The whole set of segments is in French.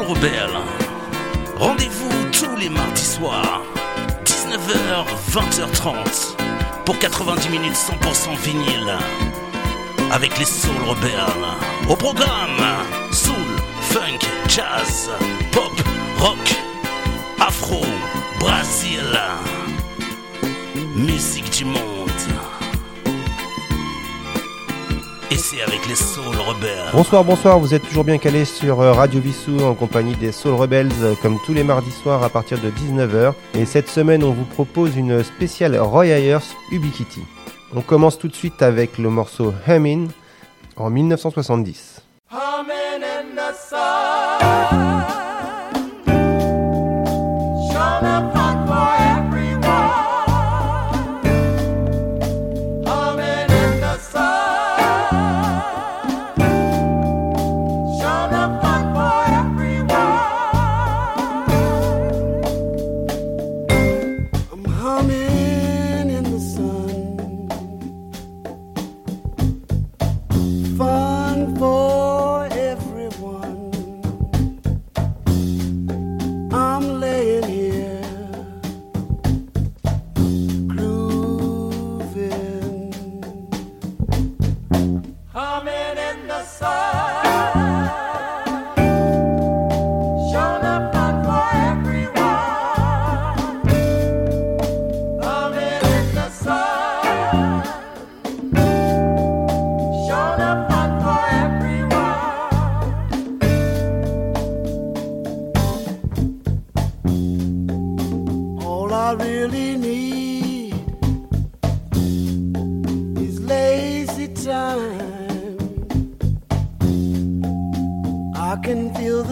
Soul Rebelle. Rendez-vous tous les mardis soirs, 19h, 20h30, pour 90 minutes 100% vinyle. Avec les Soul Rebelles. Au programme, soul, funk, jazz, pop, rock, afro, Brésil. Musique du monde. Avec les Soul Rebelles. Bonsoir, bonsoir, vous êtes toujours bien calés sur euh, Radio Vissou en compagnie des Soul Rebels euh, comme tous les mardis soirs à partir de 19h. Et cette semaine, on vous propose une spéciale Roy Ayers Ubiquity. On commence tout de suite avec le morceau Humming en 1970. Humming in the sun.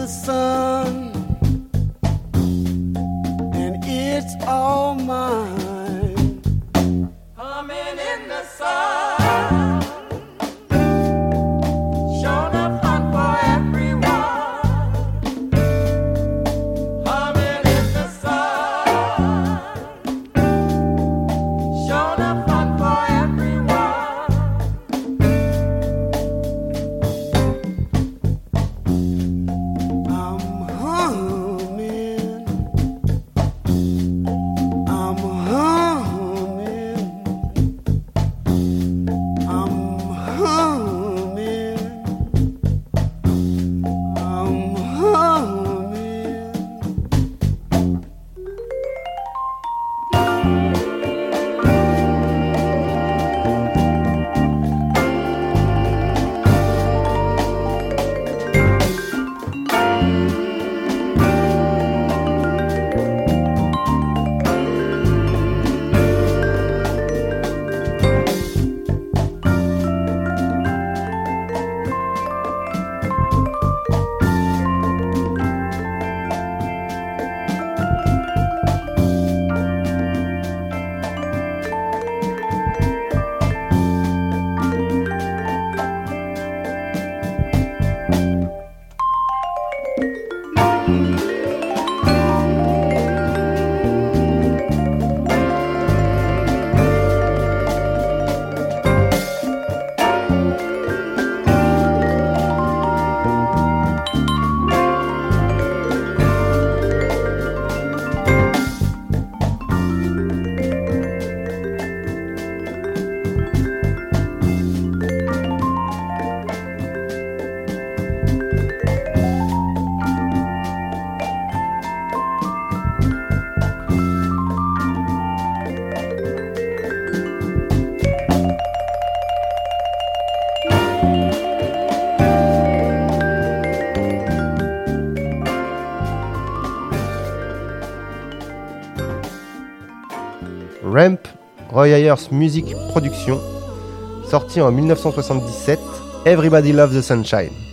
Sun, and it's all mine. Music Production, sorti en 1977, Everybody Loves the sunshine.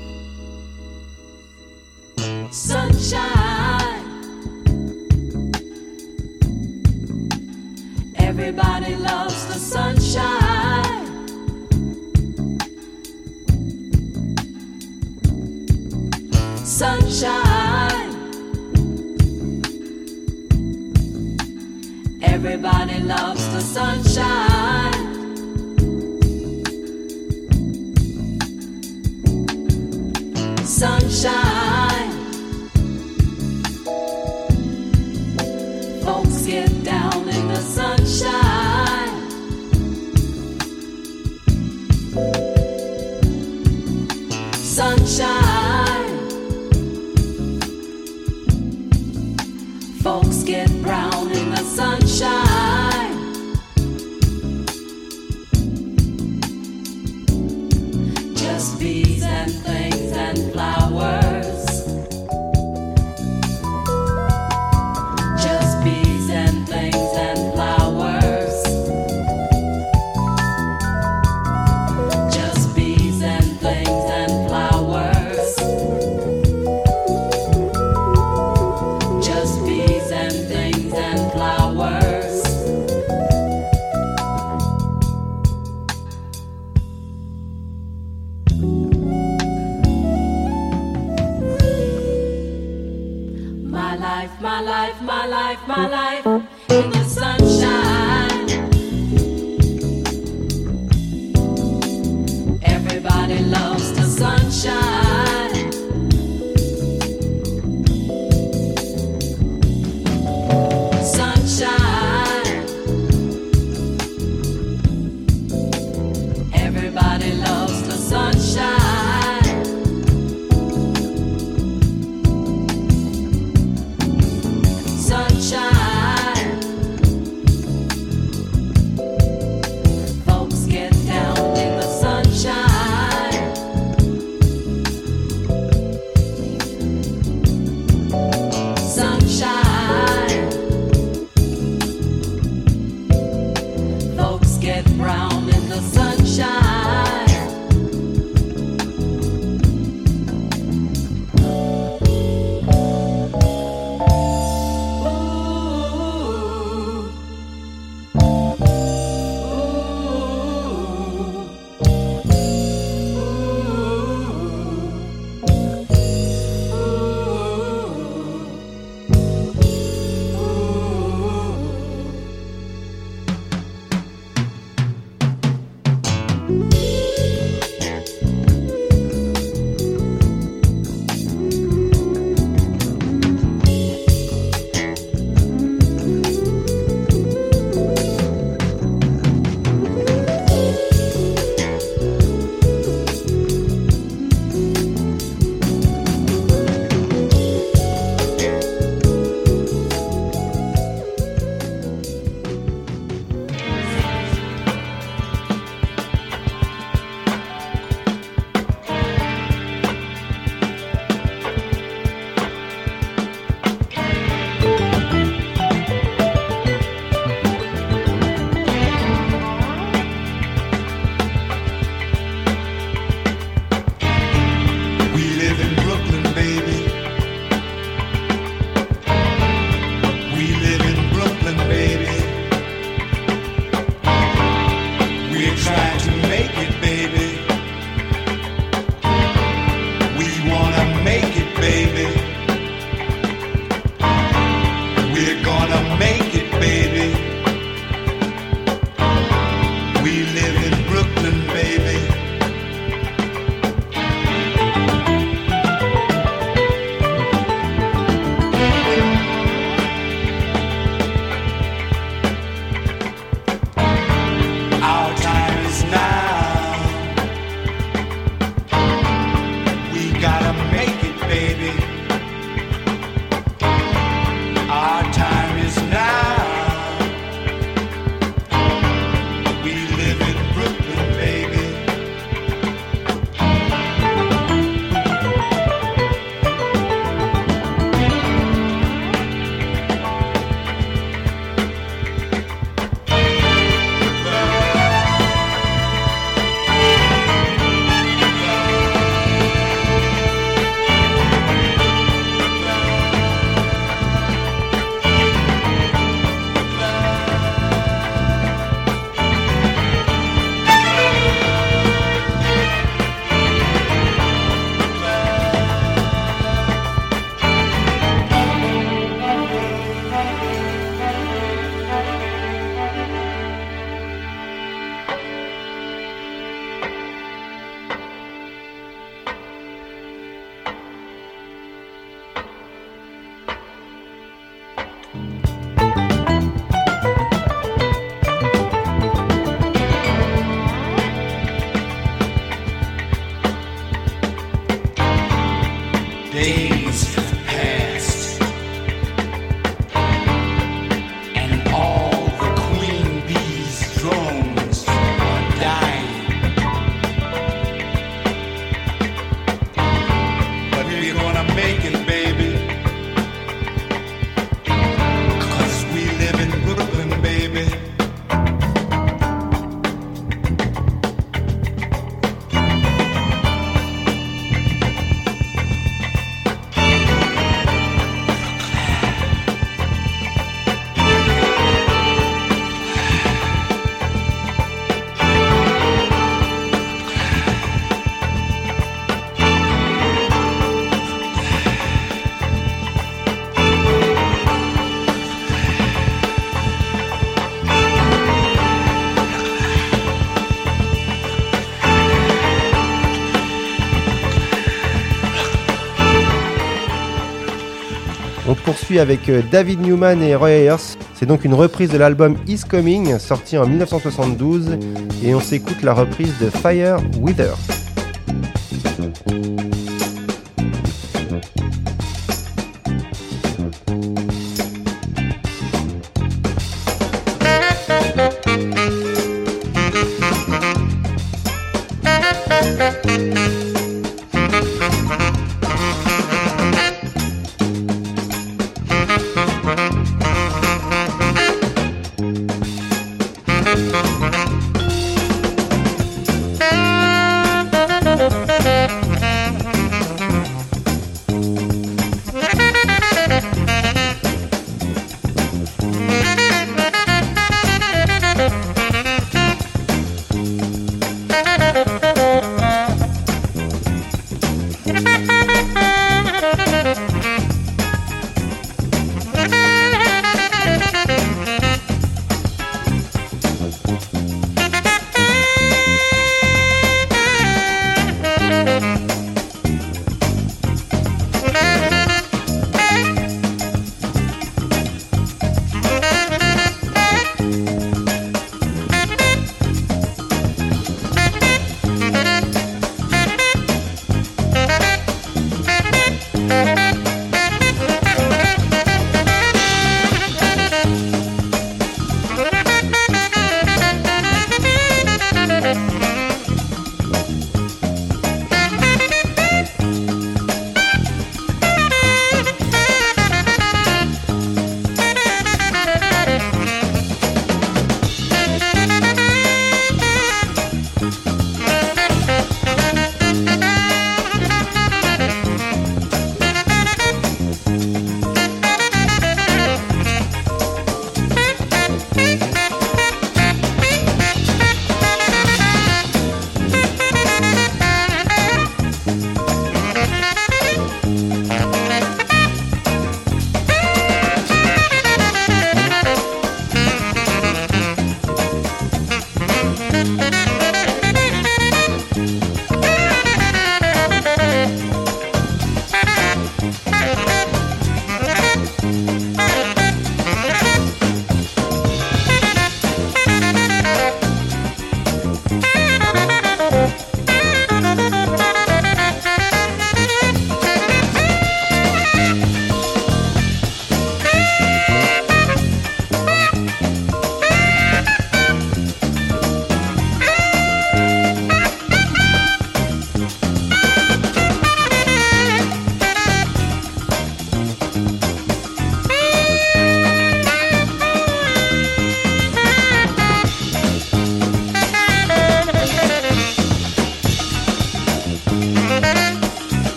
On poursuit avec euh, David Newman et Roy Ayers. C'est donc une reprise de l'album Is Coming, sorti en 1972, et on s'écoute la reprise de Fire Wither.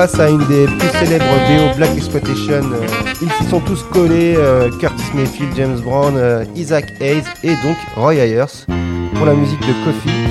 Passe à une des plus célèbres VO Black Exploitation. euh, ils s'y sont tous collés, euh, Curtis Mayfield, James Brown, euh, Isaac Hayes et donc Roy Ayers pour la musique de. Coffee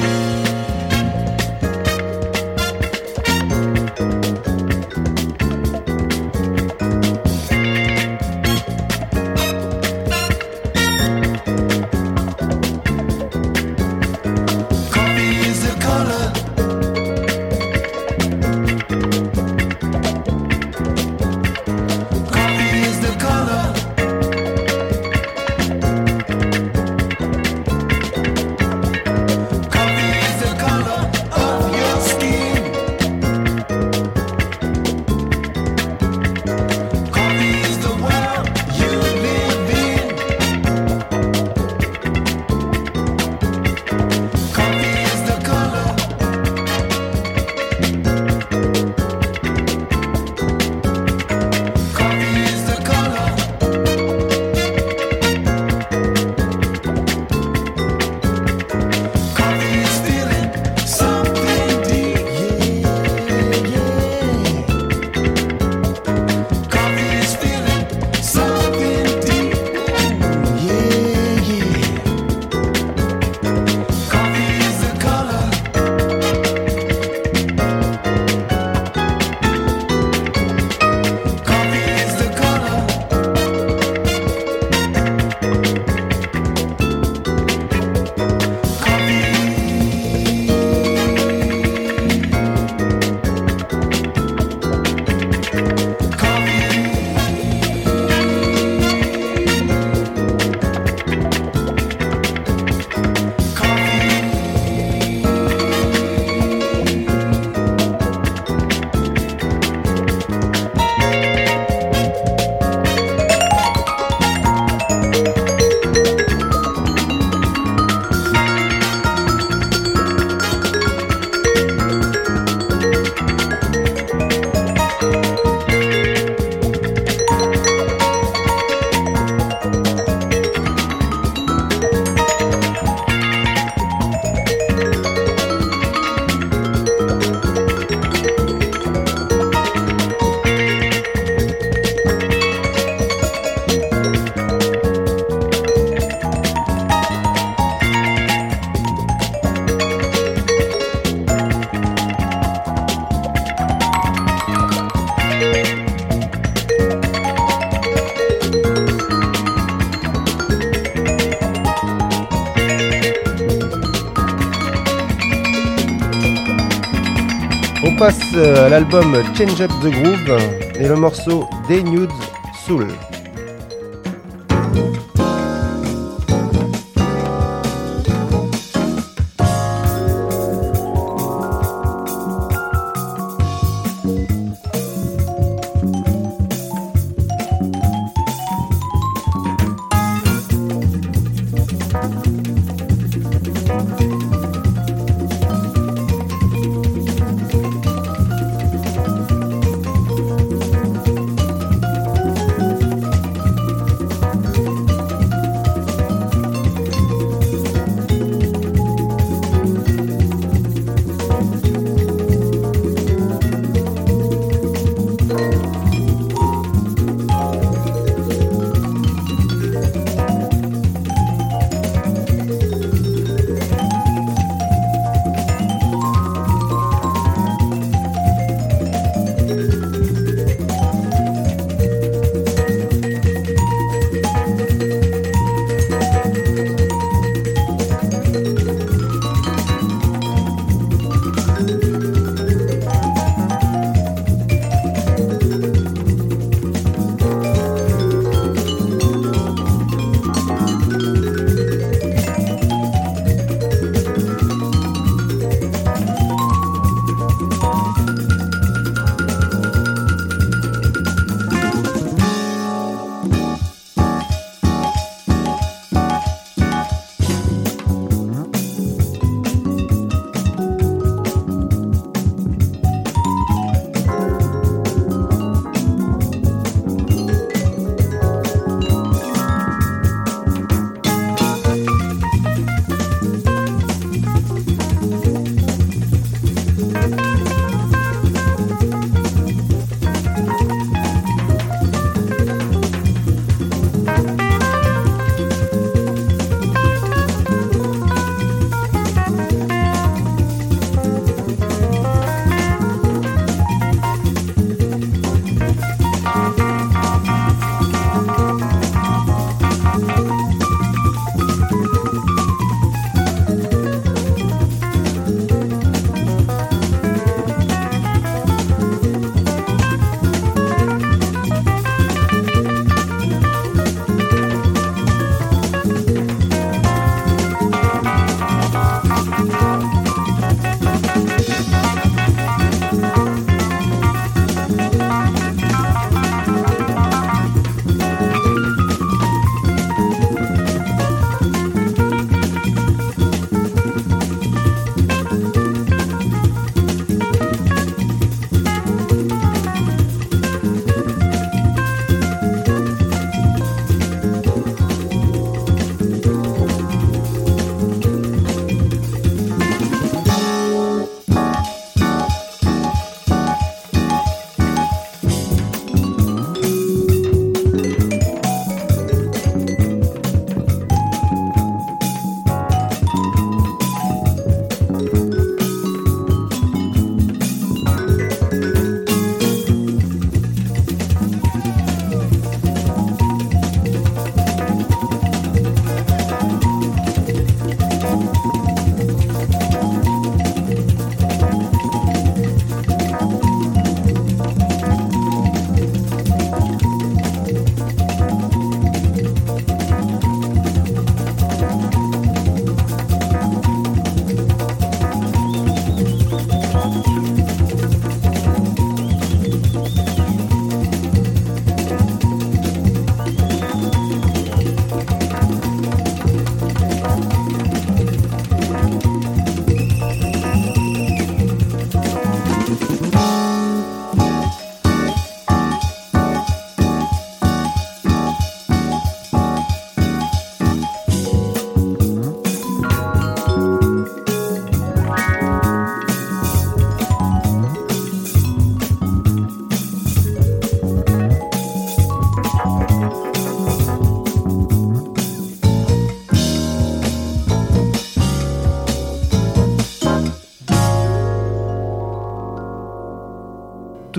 l'album Change Up the Groove et le morceau Day Nude Soul.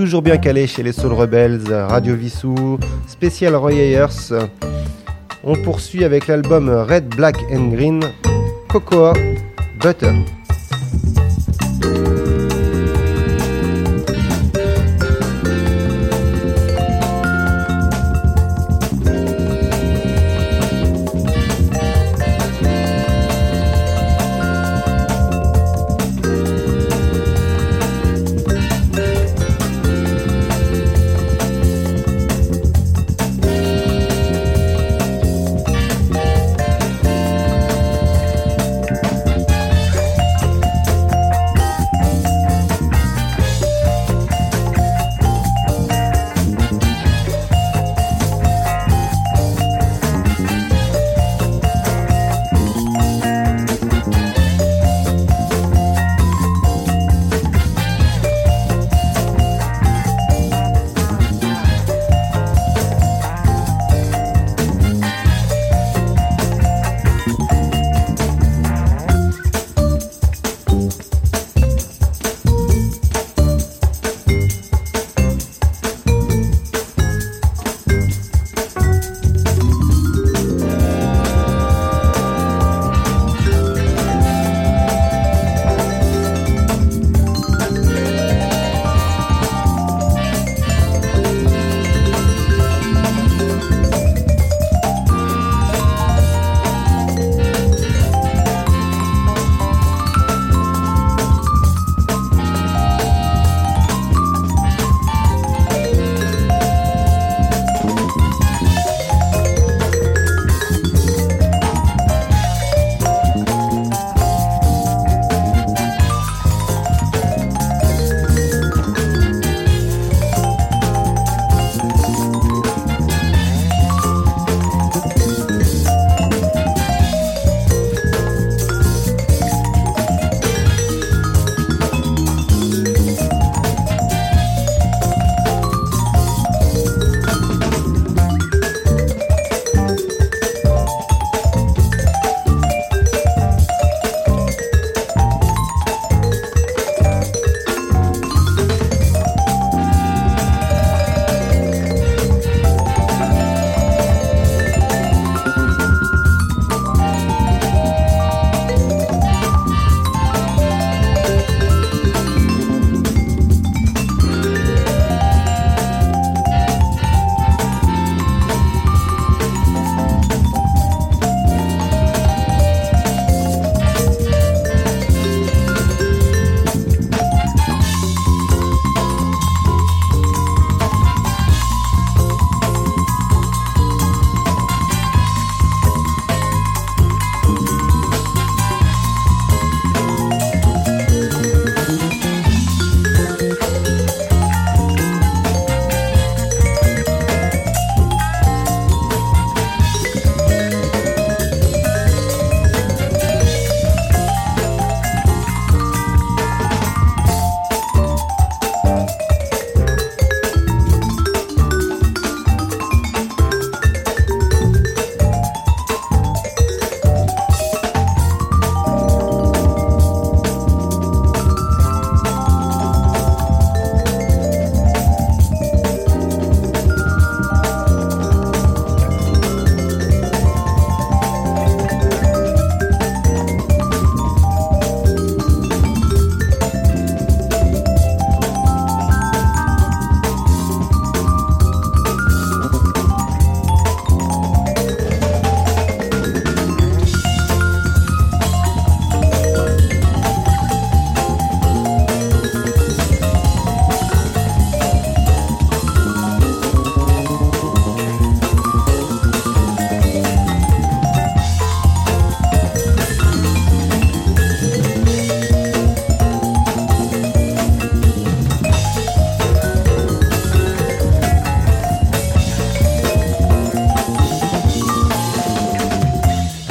Toujours bien calé chez les Soul Rebels, Radio Vissou, spécial Roy Ayers. On poursuit avec l'album Red, Black and Green, Cocoa, Butter.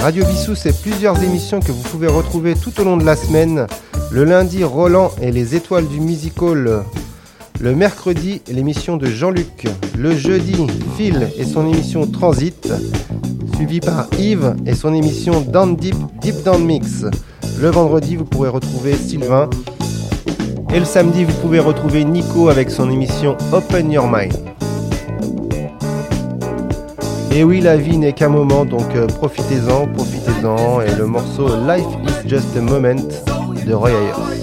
Radio Vissou, c'est plusieurs émissions que vous pouvez retrouver tout au long de la semaine. Le lundi, Roland et les étoiles du musical. Le mercredi, l'émission de Jean-Luc. Le jeudi, Phil et son émission Transit, suivi par Yves et son émission Down Deep, Deep Down Mix. Le vendredi, vous pourrez retrouver Sylvain. Et le samedi, vous pouvez retrouver Nico avec son émission Open Your Mind. Et oui, la vie n'est qu'un moment, donc euh, profitez-en, profitez-en. Et le morceau Life is Just a Moment de Roy Ayers.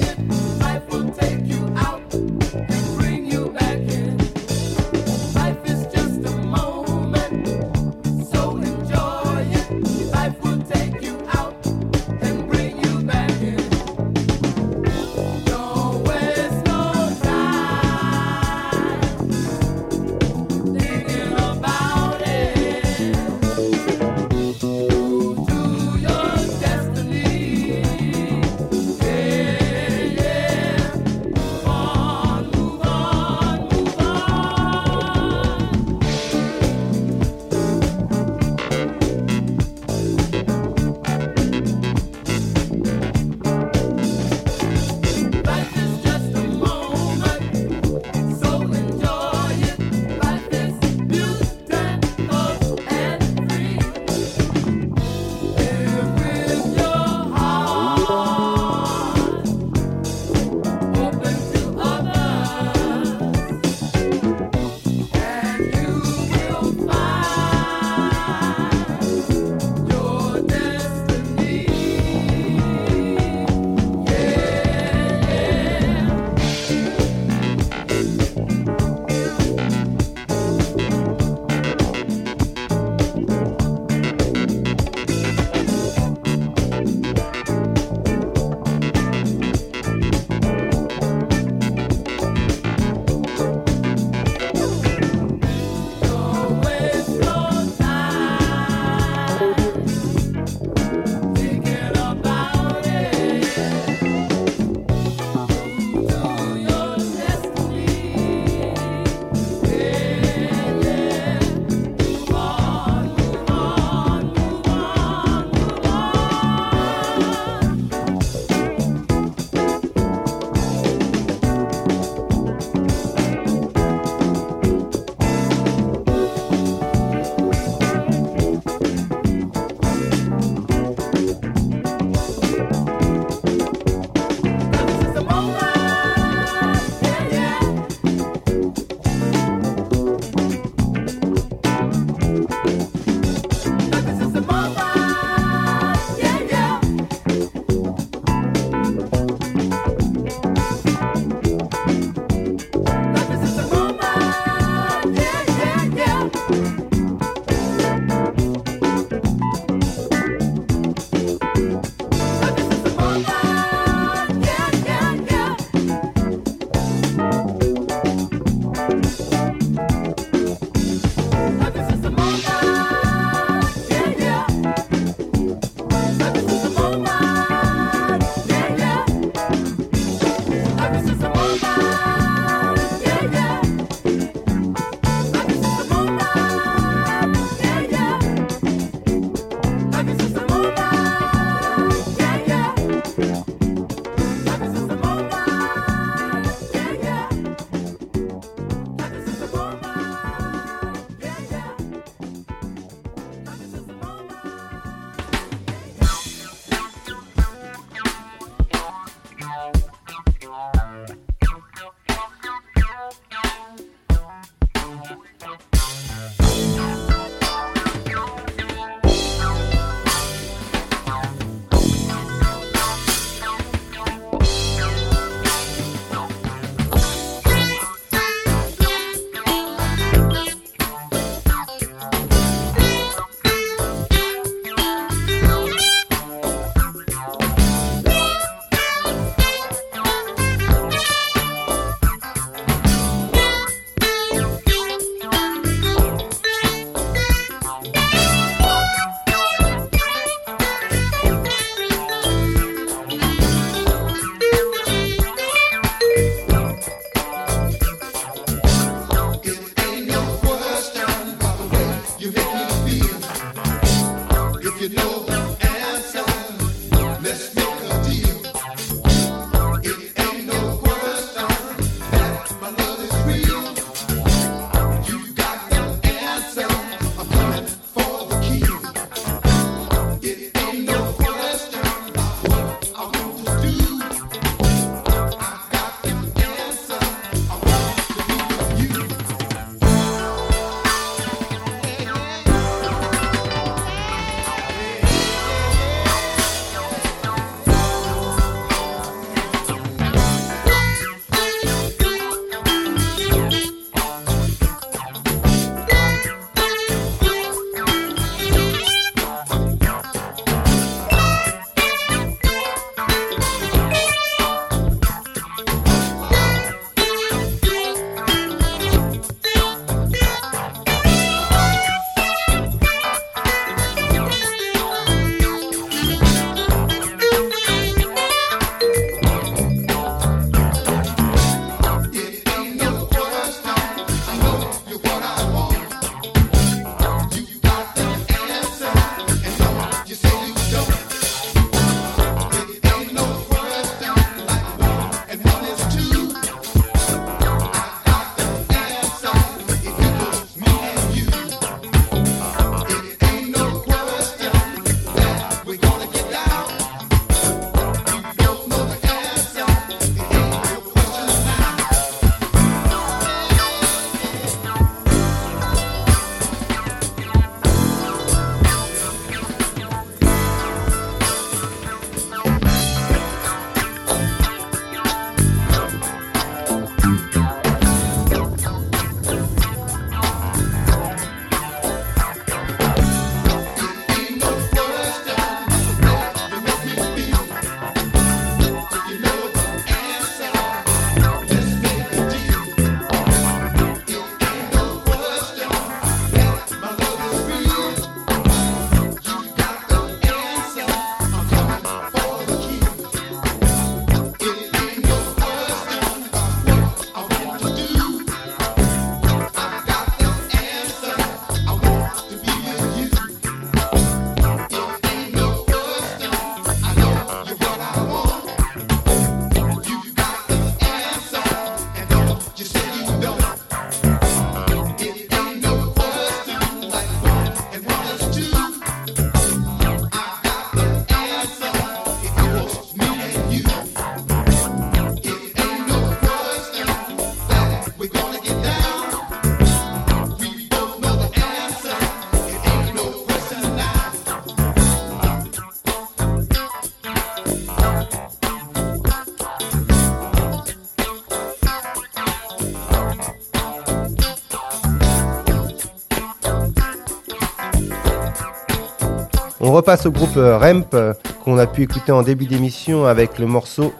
repasse au groupe euh, REMP euh, qu'on a pu écouter en début d'émission avec le morceau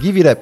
Give It Up.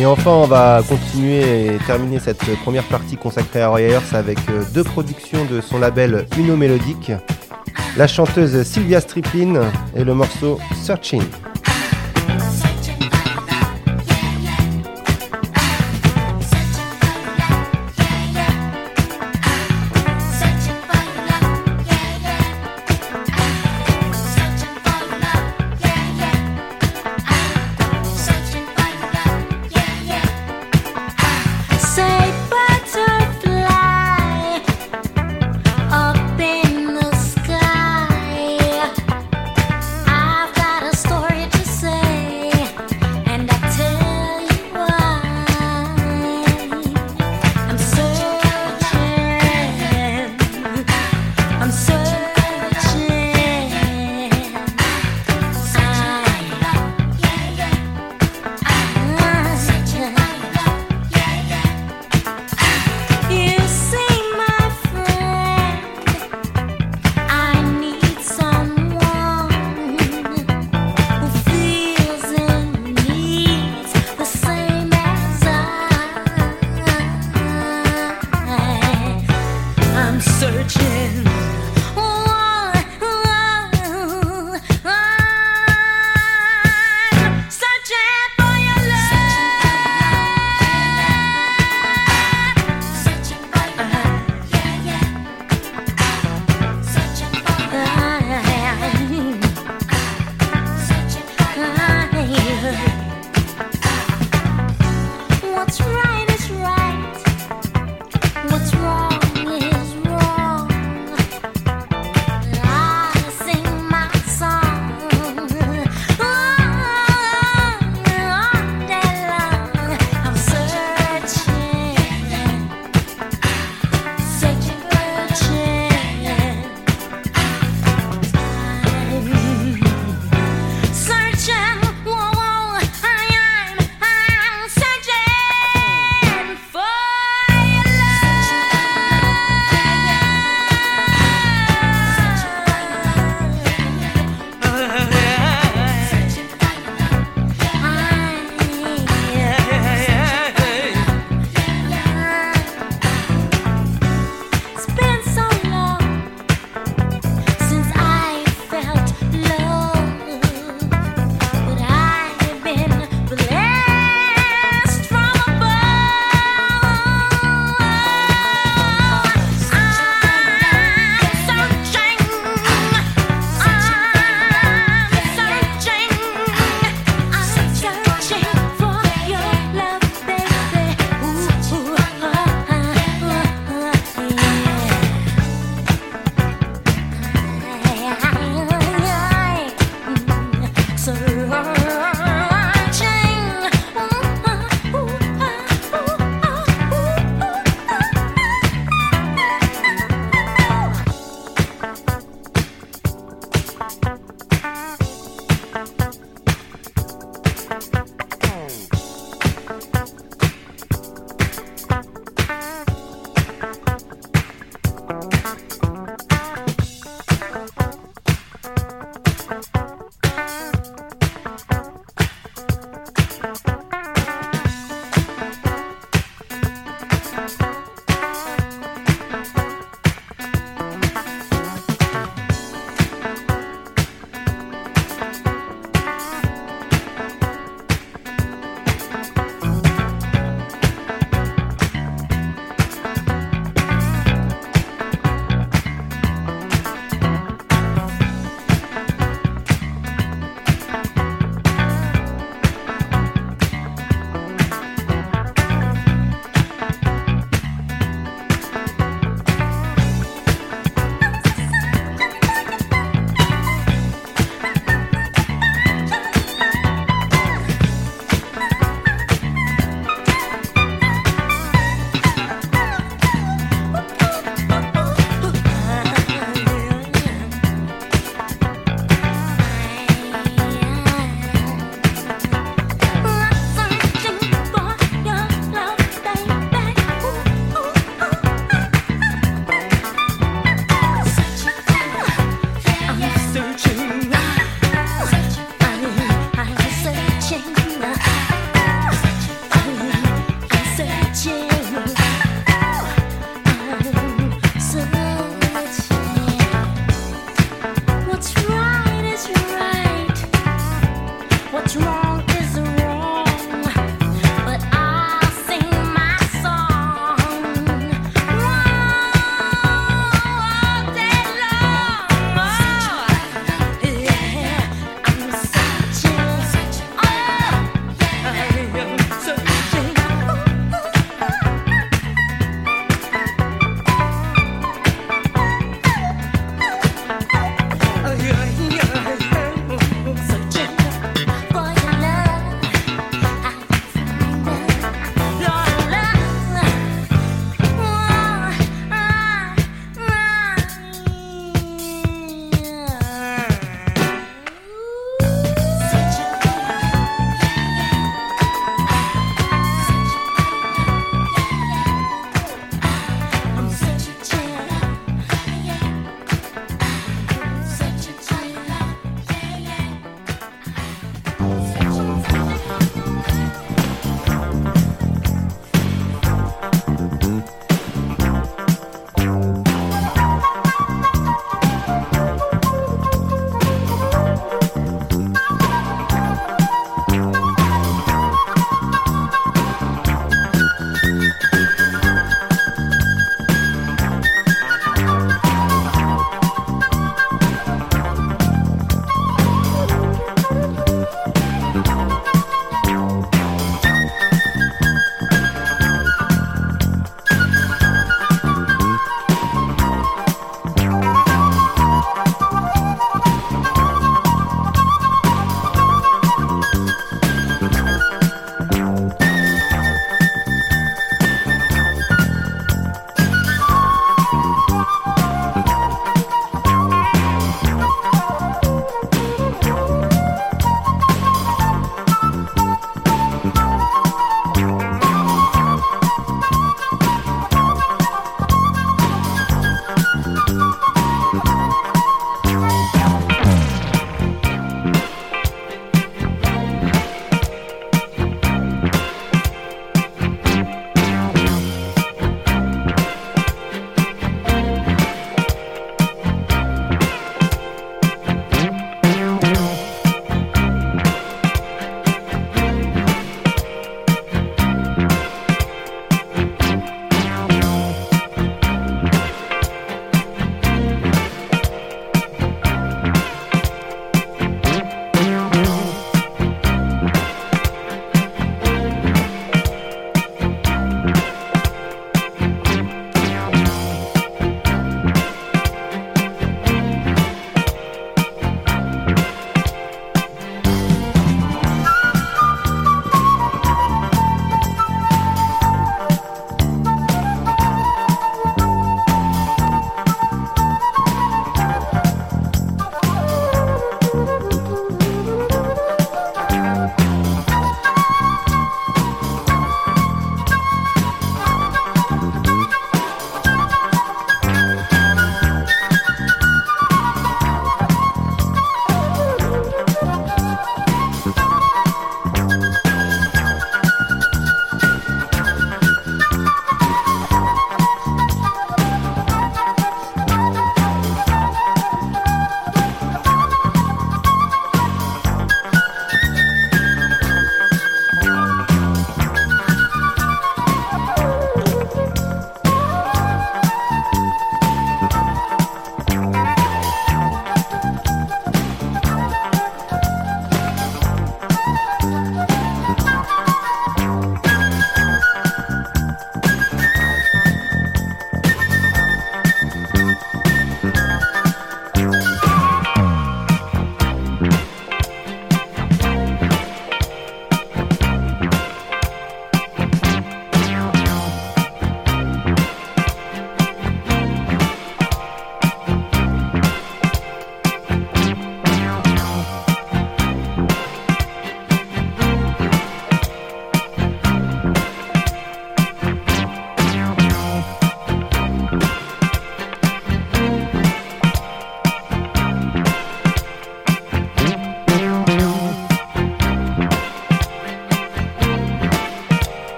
Et enfin, on va continuer et terminer cette première partie consacrée à Roy Ayers avec euh, deux productions de son label Uno Mélodique, la chanteuse Sylvia Striplin et le morceau Searching.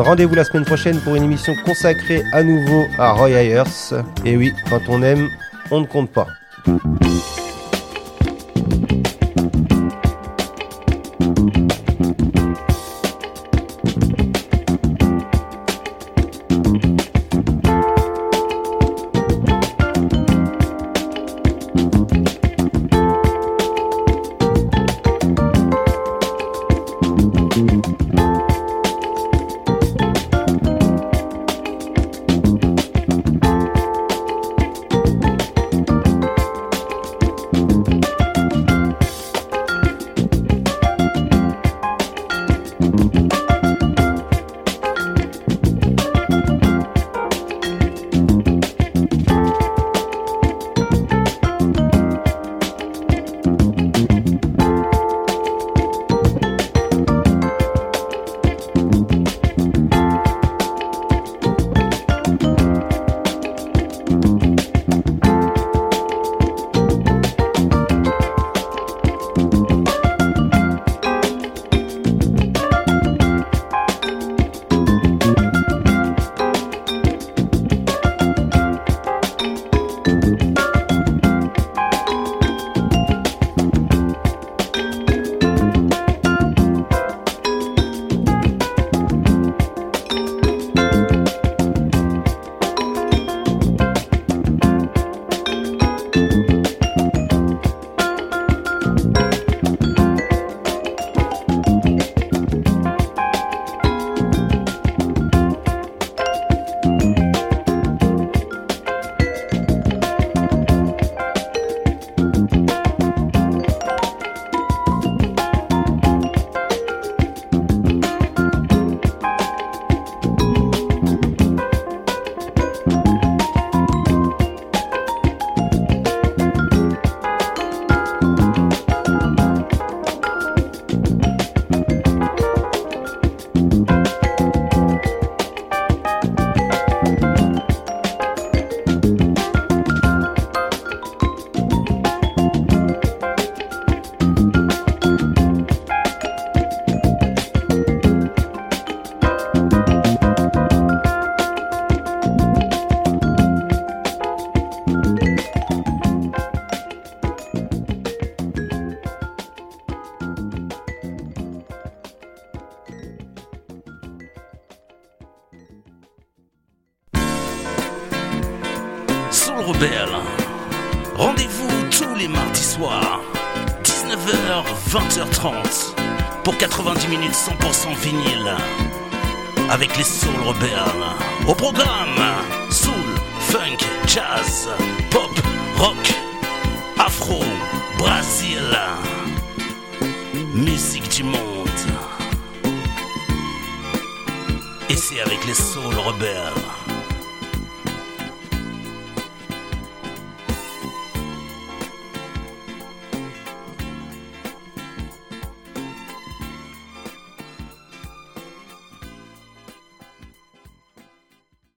Rendez-vous la semaine prochaine pour une émission consacrée à nouveau à Roy Ayers. Et oui, quand on aime, on ne compte pas.